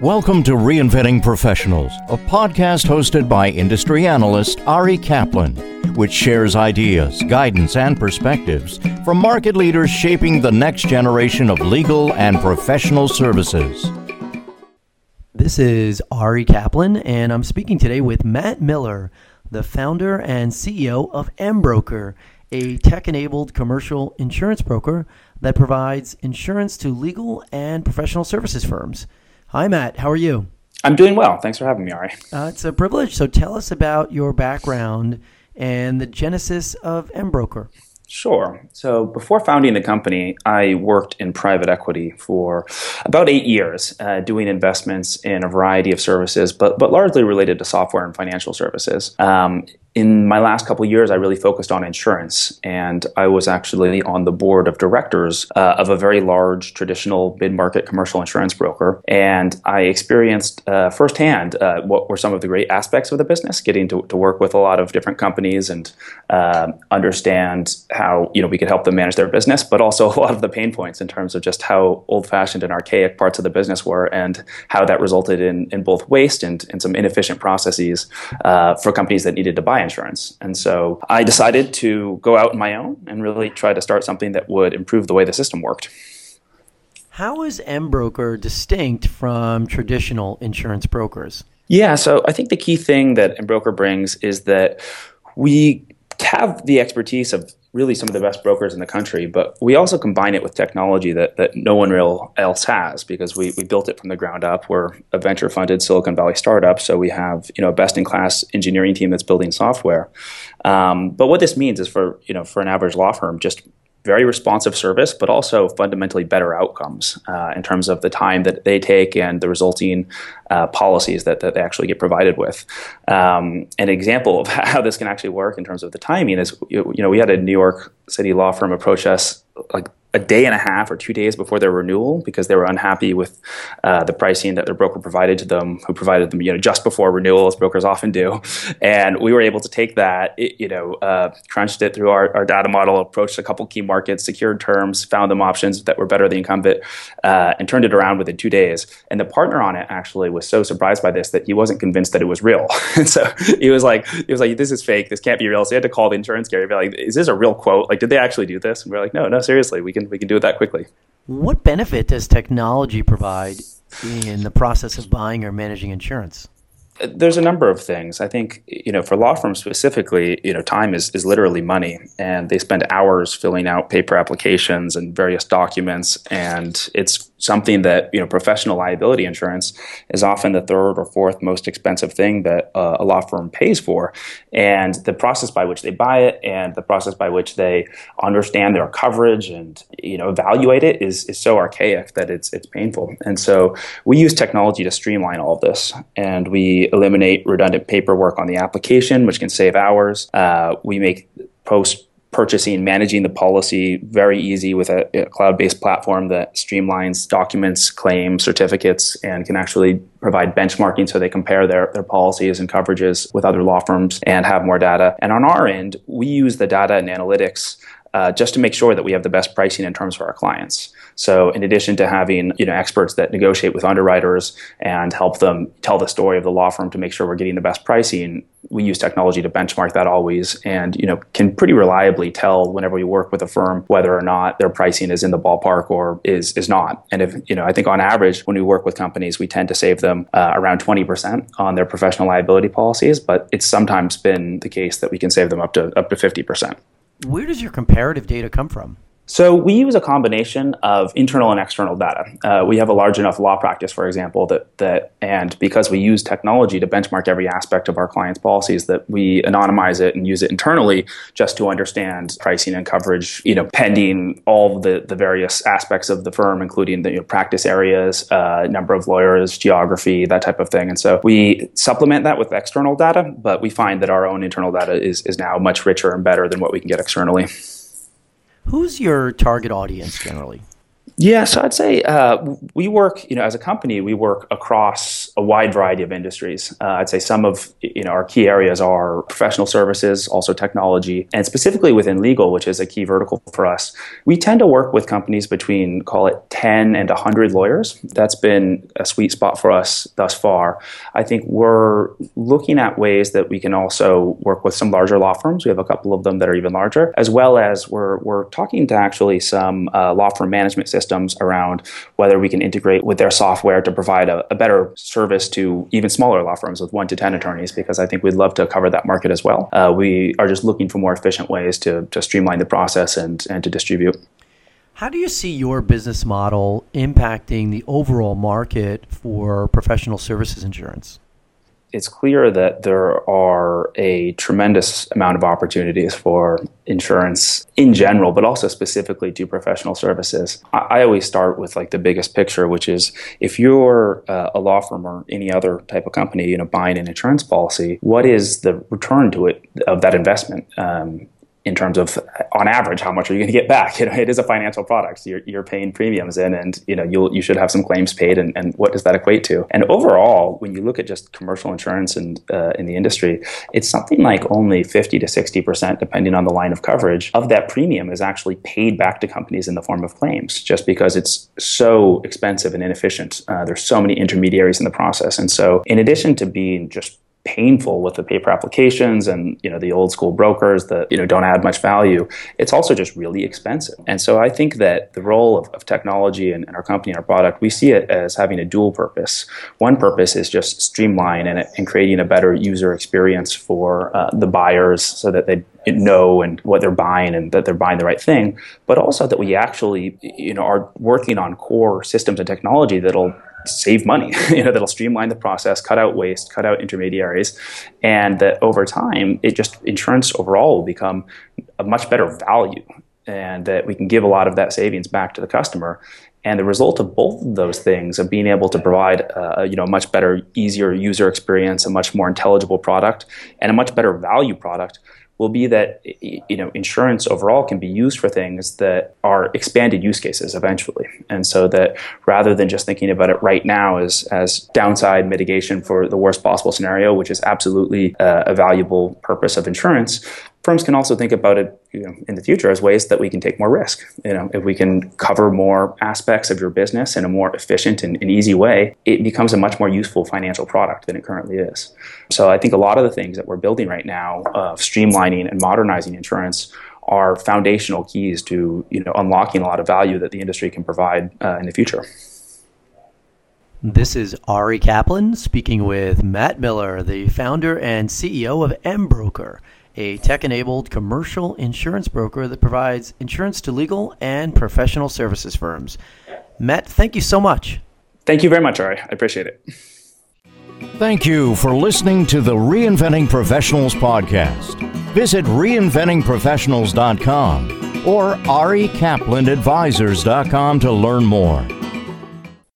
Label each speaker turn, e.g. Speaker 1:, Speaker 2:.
Speaker 1: Welcome to Reinventing Professionals, a podcast hosted by industry analyst Ari Kaplan, which shares ideas, guidance, and perspectives from market leaders shaping the next generation of legal and professional services.
Speaker 2: This is Ari Kaplan, and I'm speaking today with Matt Miller, the founder and CEO of Embroker, a tech enabled commercial insurance broker that provides insurance to legal and professional services firms. Hi, Matt. How are you?
Speaker 3: I'm doing well. Thanks for having me, Ari.
Speaker 2: Uh, it's a privilege. So tell us about your background and the genesis of Embroker.
Speaker 3: Sure. So before founding the company, I worked in private equity for about eight years, uh, doing investments in a variety of services, but but largely related to software and financial services. Um, in my last couple years, I really focused on insurance, and I was actually on the board of directors uh, of a very large traditional mid-market commercial insurance broker. And I experienced uh, firsthand uh, what were some of the great aspects of the business, getting to, to work with a lot of different companies and um, understand how you know we could help them manage their business, but also a lot of the pain points in terms of just how old-fashioned and archaic parts of the business were, and how that resulted in, in both waste and, and some inefficient processes uh, for companies that needed to buy insurance. And so I decided to go out on my own and really try to start something that would improve the way the system worked.
Speaker 2: How is Embroker distinct from traditional insurance brokers?
Speaker 3: Yeah, so I think the key thing that Embroker brings is that we have the expertise of really some of the best brokers in the country, but we also combine it with technology that, that no one real else has because we, we built it from the ground up. We're a venture funded Silicon Valley startup, so we have you know a best in class engineering team that's building software. Um, but what this means is for you know for an average law firm, just very responsive service, but also fundamentally better outcomes uh, in terms of the time that they take and the resulting uh, policies that, that they actually get provided with. Um, an example of how this can actually work in terms of the timing is, you, you know, we had a New York City law firm approach us like a day and a half or two days before their renewal because they were unhappy with uh, the pricing that their broker provided to them, who provided them, you know, just before renewal, as brokers often do. And we were able to take that, you know, uh, crunched it through our, our, data model, approached a couple key markets, secured terms, found them options that were better than incumbent, uh, and turned it around within two days. And the partner on it actually was so surprised by this that he wasn't convinced that it was real. and so he was like, he was like, this is fake. This can't be real. So he had to call the insurance carrier, be like, is this a real quote? Like, did they actually do this? And we we're like, no, no, seriously, we can can we can do it that quickly.
Speaker 2: What benefit does technology provide in the process of buying or managing insurance?
Speaker 3: Uh, there's a number of things. I think you know for law firms specifically, you know, time is, is literally money, and they spend hours filling out paper applications and various documents, and it's something that you know professional liability insurance is often the third or fourth most expensive thing that uh, a law firm pays for. And the process by which they buy it and the process by which they understand their coverage and you know evaluate it is, is so archaic that it's it's painful. And so we use technology to streamline all of this. And we eliminate redundant paperwork on the application which can save hours. Uh, we make post purchasing, managing the policy very easy with a, a cloud based platform that streamlines documents, claims, certificates, and can actually provide benchmarking so they compare their, their policies and coverages with other law firms and have more data. And on our end, we use the data and analytics uh, just to make sure that we have the best pricing in terms for our clients. So in addition to having you know experts that negotiate with underwriters and help them tell the story of the law firm to make sure we're getting the best pricing, we use technology to benchmark that always and you know can pretty reliably tell whenever we work with a firm whether or not their pricing is in the ballpark or is is not. And if you know I think on average when we work with companies we tend to save them uh, around 20% on their professional liability policies, but it's sometimes been the case that we can save them up to up to 50%.
Speaker 2: Where does your comparative data come from?
Speaker 3: So we use a combination of internal and external data. Uh, we have a large enough law practice, for example, that that and because we use technology to benchmark every aspect of our clients' policies, that we anonymize it and use it internally just to understand pricing and coverage. You know, pending all the the various aspects of the firm, including the you know, practice areas, uh, number of lawyers, geography, that type of thing. And so we supplement that with external data, but we find that our own internal data is is now much richer and better than what we can get externally.
Speaker 2: Who's your target audience generally?
Speaker 3: Yeah, so I'd say uh, we work, you know, as a company, we work across a wide variety of industries. Uh, I'd say some of, you know, our key areas are professional services, also technology, and specifically within legal, which is a key vertical for us. We tend to work with companies between, call it 10 and 100 lawyers. That's been a sweet spot for us thus far. I think we're looking at ways that we can also work with some larger law firms. We have a couple of them that are even larger, as well as we're, we're talking to actually some uh, law firm management systems systems around whether we can integrate with their software to provide a, a, better service to even smaller law firms with one to 10 attorneys, because I think we'd love to cover that market as well. Uh, we are just looking for more efficient ways to, to streamline the process and, and to distribute.
Speaker 2: How do you see your business model impacting the overall market for professional services insurance?
Speaker 3: It's clear that there are a tremendous amount of opportunities for insurance in general, but also specifically to professional services. I, always start with like the biggest picture, which is if you're uh, a law firm or any other type of company, you know, buying an insurance policy, what is the return to it of that investment? Um, in terms of on average how much are you going to get back? You know it is a financial product. You're, you're paying premiums in and you know you'll you should have some claims paid and, and what does that equate to? And overall when you look at just commercial insurance and uh, in the industry it's something like only 50 to 60 percent depending on the line of coverage of that premium is actually paid back to companies in the form of claims just because it's so expensive and inefficient. Uh, there's so many intermediaries in the process. And so in addition to being just painful with the paper applications and you know the old school brokers that you know don't add much value it's also just really expensive. And so i think that the role of, of technology and, and, our company and our product we see it as having a dual purpose. One purpose is just streamline and, and creating a better user experience for uh, the buyers so that they know and what they're buying and that they're buying the right thing but also that we actually you know are working on core systems and technology that'll save money, you know, that'll streamline the process, cut out waste, cut out intermediaries, and that over time, it just insurance overall will become a much better value, and that we can give a lot of that savings back to the customer. And the result of both of those things, of being able to provide, uh, you know, a much better, easier user experience, a much more intelligible product, and a much better value product, will be that you know insurance overall can be used for things that are expanded use cases eventually. And so that rather than just thinking about it right now as as downside mitigation for the worst possible scenario which is absolutely uh, a valuable purpose of insurance firms can also think about it you know, in the future as ways that we can take more risk. You know, if we can cover more aspects of your business in a more efficient and, and, easy way, it becomes a much more useful financial product than it currently is. So I think a lot of the things that we're building right now of streamlining and modernizing insurance are foundational keys to you know unlocking a lot of value that the industry can provide uh, in the future.
Speaker 2: This is Ari Kaplan speaking with Matt Miller, the founder and CEO of Embroker a tech enabled commercial insurance broker that provides insurance to legal and professional services firms. Matt, thank you so much.
Speaker 3: Thank you very much, Ari. I appreciate it.
Speaker 1: Thank you for listening to the Reinventing Professionals podcast. Visit reinventingprofessionals.com or arikaplanadvisors.com to learn more.